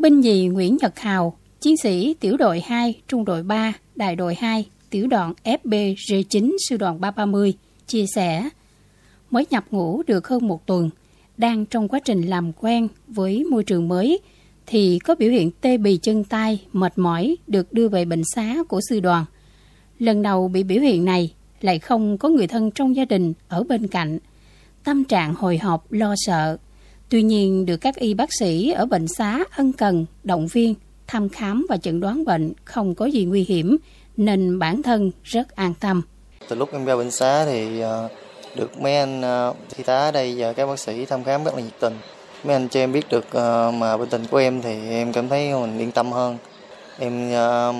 Binh nhì Nguyễn Nhật Hào, chiến sĩ tiểu đội 2, trung đội 3, đại đội 2, tiểu đoàn FBG9 sư đoàn 330, chia sẻ mới nhập ngũ được hơn một tuần, đang trong quá trình làm quen với môi trường mới, thì có biểu hiện tê bì chân tay, mệt mỏi được đưa về bệnh xá của sư đoàn. Lần đầu bị biểu hiện này, lại không có người thân trong gia đình ở bên cạnh. Tâm trạng hồi hộp, lo sợ. Tuy nhiên được các y bác sĩ ở bệnh xá ân cần, động viên, thăm khám và chẩn đoán bệnh không có gì nguy hiểm, nên bản thân rất an tâm. Từ lúc em ra bệnh xá thì ờ, được mấy anh ờ, y tá ở đây và các bác sĩ thăm khám rất là nhiệt tình. Mấy anh cho em biết được ờ, mà bệnh tình của em thì em cảm thấy mình yên tâm hơn. Em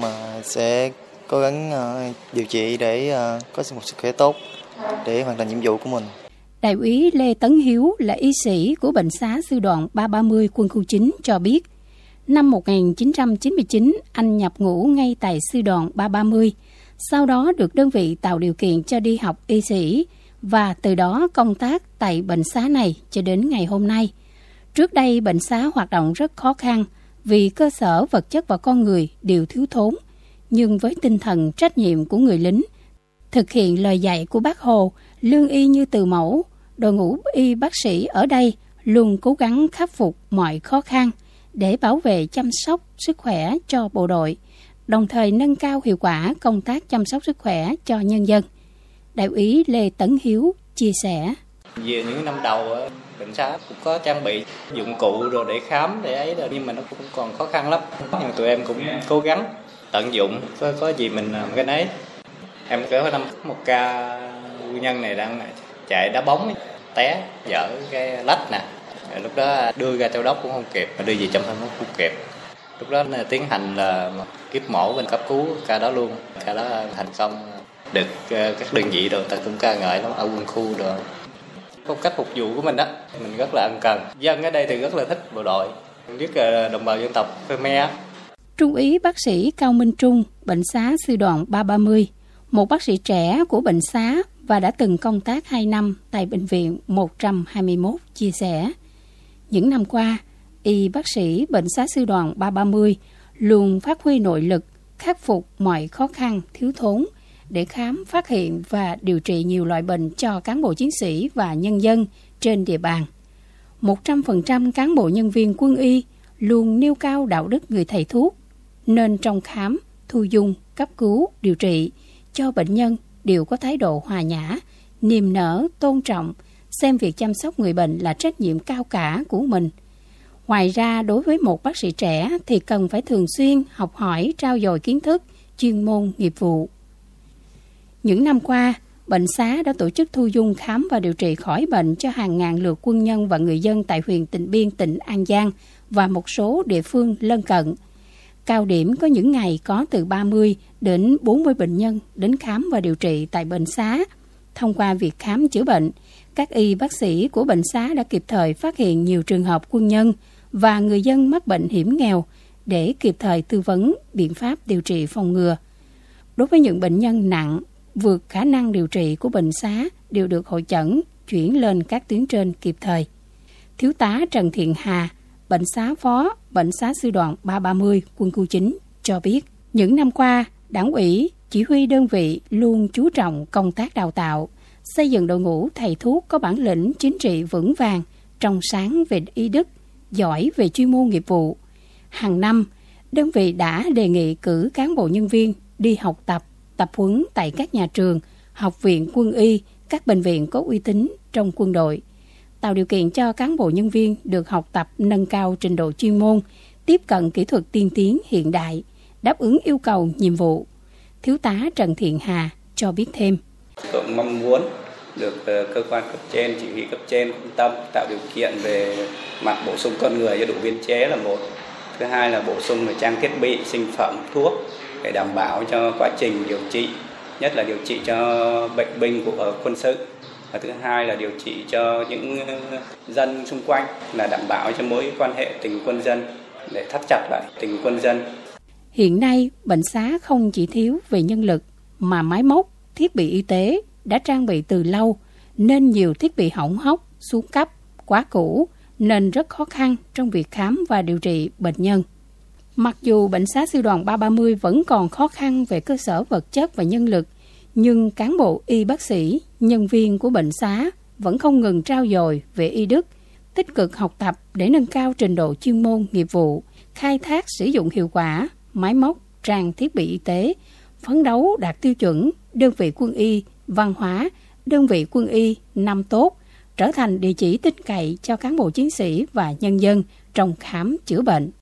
mà sẽ cố gắng điều trị để có một sức khỏe tốt để hoàn thành nhiệm vụ của mình. Đại úy Lê Tấn Hiếu là y sĩ của bệnh xá sư đoàn 330 quân khu 9 cho biết, năm 1999 anh nhập ngũ ngay tại sư đoàn 330, sau đó được đơn vị tạo điều kiện cho đi học y sĩ và từ đó công tác tại bệnh xá này cho đến ngày hôm nay. Trước đây bệnh xá hoạt động rất khó khăn vì cơ sở vật chất và con người đều thiếu thốn, nhưng với tinh thần trách nhiệm của người lính, thực hiện lời dạy của bác Hồ, lương y như từ mẫu, đội ngũ y bác sĩ ở đây luôn cố gắng khắc phục mọi khó khăn để bảo vệ chăm sóc sức khỏe cho bộ đội, đồng thời nâng cao hiệu quả công tác chăm sóc sức khỏe cho nhân dân. Đại úy Lê Tấn Hiếu chia sẻ. Về những năm đầu bệnh xá cũng có trang bị dụng cụ rồi để khám để ấy rồi nhưng mà nó cũng còn khó khăn lắm. Nhưng tụi em cũng cố gắng tận dụng có có gì mình làm cái đấy. Em có năm một ca nguyên nhân này đang chạy đá bóng té dở cái lách nè. Lúc đó đưa ra châu đốc cũng không kịp đưa về trong thân cũng không kịp. Lúc đó tiến hành là kiếp mổ bên cấp cứu ca đó luôn. Ca đó thành công được ờ, các đơn vị rồi ta cũng ca ngợi lắm ở quân khu rồi phong cách phục vụ của mình đó mình rất là ân cần. Dân ở đây thì rất là thích bộ đội nhất là đồng bào dân tộc Khmer. Trung úy bác sĩ Cao Minh Trung, bệnh xá sư đoàn 330, một bác sĩ trẻ của bệnh xá và đã từng công tác 2 năm tại Bệnh viện 121 chia sẻ. Những năm qua, y bác sĩ bệnh xá sư đoàn 330 luôn phát huy nội lực, khắc phục mọi khó khăn, thiếu thốn để khám, phát hiện và điều trị nhiều loại bệnh cho cán bộ chiến sĩ và nhân dân trên địa bàn. 100% cán bộ nhân viên quân y luôn nêu cao đạo đức người thầy thuốc, nên trong khám, thu dung, cấp cứu, điều trị cho bệnh nhân đều có thái độ hòa nhã, niềm nở, tôn trọng, xem việc chăm sóc người bệnh là trách nhiệm cao cả của mình. Ngoài ra, đối với một bác sĩ trẻ thì cần phải thường xuyên học hỏi, trao dồi kiến thức, chuyên môn, nghiệp vụ. Những năm qua, bệnh xá đã tổ chức thu dung khám và điều trị khỏi bệnh cho hàng ngàn lượt quân nhân và người dân tại huyện Tịnh Biên, tỉnh An Giang và một số địa phương lân cận. Cao điểm có những ngày có từ 30 đến 40 bệnh nhân đến khám và điều trị tại bệnh xá. Thông qua việc khám chữa bệnh, các y bác sĩ của bệnh xá đã kịp thời phát hiện nhiều trường hợp quân nhân và người dân mắc bệnh hiểm nghèo để kịp thời tư vấn biện pháp điều trị phòng ngừa. Đối với những bệnh nhân nặng, vượt khả năng điều trị của bệnh xá đều được hội chẩn, chuyển lên các tuyến trên kịp thời. Thiếu tá Trần Thiện Hà, bệnh xá phó, bệnh xá sư đoàn 330, quân khu 9, cho biết những năm qua, đảng ủy, chỉ huy đơn vị luôn chú trọng công tác đào tạo, xây dựng đội ngũ thầy thuốc có bản lĩnh chính trị vững vàng, trong sáng về y đức, giỏi về chuyên môn nghiệp vụ. Hàng năm, đơn vị đã đề nghị cử cán bộ nhân viên đi học tập, tập huấn tại các nhà trường, học viện quân y, các bệnh viện có uy tín trong quân đội, tạo điều kiện cho cán bộ nhân viên được học tập nâng cao trình độ chuyên môn, tiếp cận kỹ thuật tiên tiến hiện đại, đáp ứng yêu cầu nhiệm vụ. Thiếu tá Trần Thiện Hà cho biết thêm. Tôi mong muốn được ờ, cơ quan cấp trên, chỉ huy cấp trên quan tâm tạo điều kiện về mặt bổ sung con người cho đủ biên chế là một. Thứ hai là bổ sung về trang thiết bị, sinh phẩm, thuốc để đảm bảo cho quá trình điều trị, nhất là điều trị cho bệnh binh của quân sự. Và thứ hai là điều trị cho những ờ, dân xung quanh là đảm bảo cho mối quan hệ tình quân dân để thắt chặt lại tình quân dân. Hiện nay, bệnh xá không chỉ thiếu về nhân lực mà máy móc, thiết bị y tế đã trang bị từ lâu nên nhiều thiết bị hỏng hóc, xuống cấp, quá cũ nên rất khó khăn trong việc khám và điều trị bệnh nhân. Mặc dù bệnh xá sư đoàn 330 vẫn còn khó khăn về cơ sở vật chất và nhân lực, nhưng cán bộ y bác sĩ, nhân viên của bệnh xá vẫn không ngừng trao dồi về y đức, tích cực học tập để nâng cao trình độ chuyên môn nghiệp vụ, khai thác sử dụng hiệu quả máy móc, trang thiết bị y tế, phấn đấu đạt tiêu chuẩn đơn vị quân y, văn hóa, đơn vị quân y năm tốt, trở thành địa chỉ tin cậy cho cán bộ chiến sĩ và nhân dân trong khám chữa bệnh.